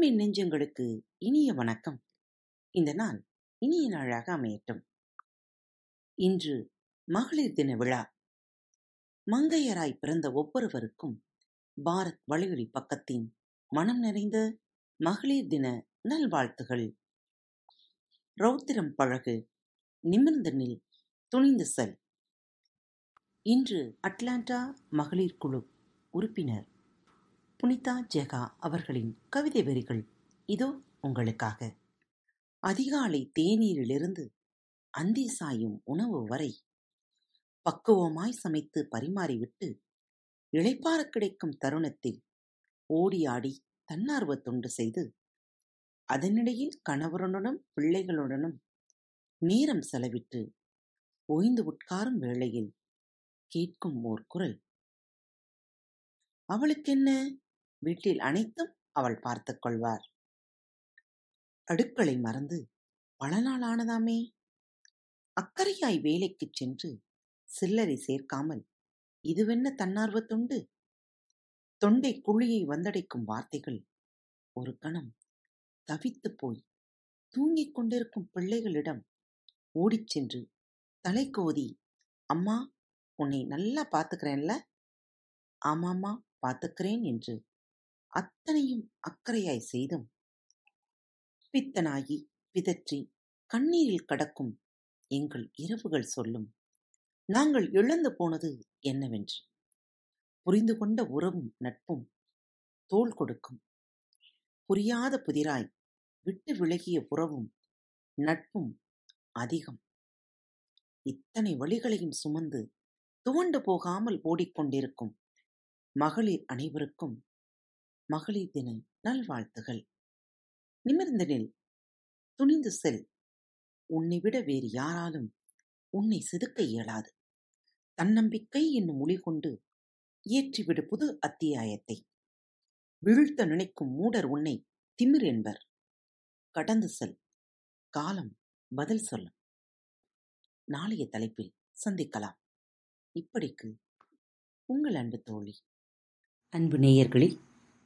அன்பின் நெஞ்சங்களுக்கு இனிய வணக்கம். இந்த நாள் இனிய நாளாக அமையட்டும். இன்று மகளிர் தின விழா. மங்கையராய் பிறந்த ஒவ்வொருவருக்கும் பாரத் வலையொலி பக்கத்தின் மனம் நிறைந்த மகளிர் தின நல்வாழ்த்துகள். ரௌத்திரம் பழகு நிமிர்ந்த நில் துணிந்து செல். இன்று அட்லாண்டா மகளிர் குழு உறுப்பினர் புனிதா ஜெகா அவர்களின் கவிதை வரிகள் இதோ உங்களுக்காக. அதிகாலை தேநீரிலிருந்து அந்தி சாயும் உணவு வரை பக்குவமாய் சமைத்து பரிமாறிவிட்டு இளைப்பாற கிடைக்கும் தருணத்தில் ஓடி ஆடி தன்னார்வ தொண்டு செய்து அதனிடையில் கணவருடனும் பிள்ளைகளுடனும் நேரம் செலவிட்டு ஓய்ந்து உட்காரும் வேளையில் கேட்கும் ஓர் குரல். அவளுக்கென்ன? வீட்டில் அனைத்தும் அவள் பார்த்து கொள்வார். அடுக்களை மறந்து பல நாள் ஆனதாமே? அக்கறையாய் வேலைக்குச் சென்று சில்லறை சேர்க்காமல் இதுவென்ன தன்னார்வ தொண்டு? தொண்டை குழியை வந்தடைக்கும் வார்த்தைகள் ஒரு கணம் தவித்துப் போய் தூங்கிக் கொண்டிருக்கும் பிள்ளைகளிடம் ஓடிச் சென்று தலை கோதி அம்மா உன்னை நல்லா பார்த்துக்கிறேன்ல? ஆமாம்மா பார்த்துக்கிறேன் என்று அத்தனையும் அக்கறையாய் செய்தும் பித்தனாகி பிதற்றி கண்ணீரில் கடக்கும் எங்கள் இரவுகள் சொல்லும் நாங்கள் இழந்து போனது என்னவென்று புரிந்து கொண்ட உறவும் நட்பும் தோள் கொடுக்கும். புரியாத புதிராய் விட்டு விலகிய உறவும் நட்பும் அதிகம். இத்தனை வழிகளையும் சுமந்து துவண்டு போகாமல் ஓடிக்கொண்டிருக்கும் மகளிர் அனைவருக்கும் மகளிர் தின நல்வாழ்த்துகள். நிமிர்ந்து நில். துணிந்து செல். உன்னை விட வேறு யாராலும் உன்னை செதுக்க இயலாது. தன்னம்பிக்கை என்னும் மொழி கொண்டு இயற்றிவிடு புது அத்தியாயத்தை. வீழ்த்த நினைக்கும் மூடர் உன்னை திமிர் என்பர். கடந்து செல். காலம் பதில் சொல்லும் நாளைய தலைப்பில் சந்திக்கலாம். இப்படிக்கு உங்கள் அன்பு தோழி. அன்பு நேயர்களில்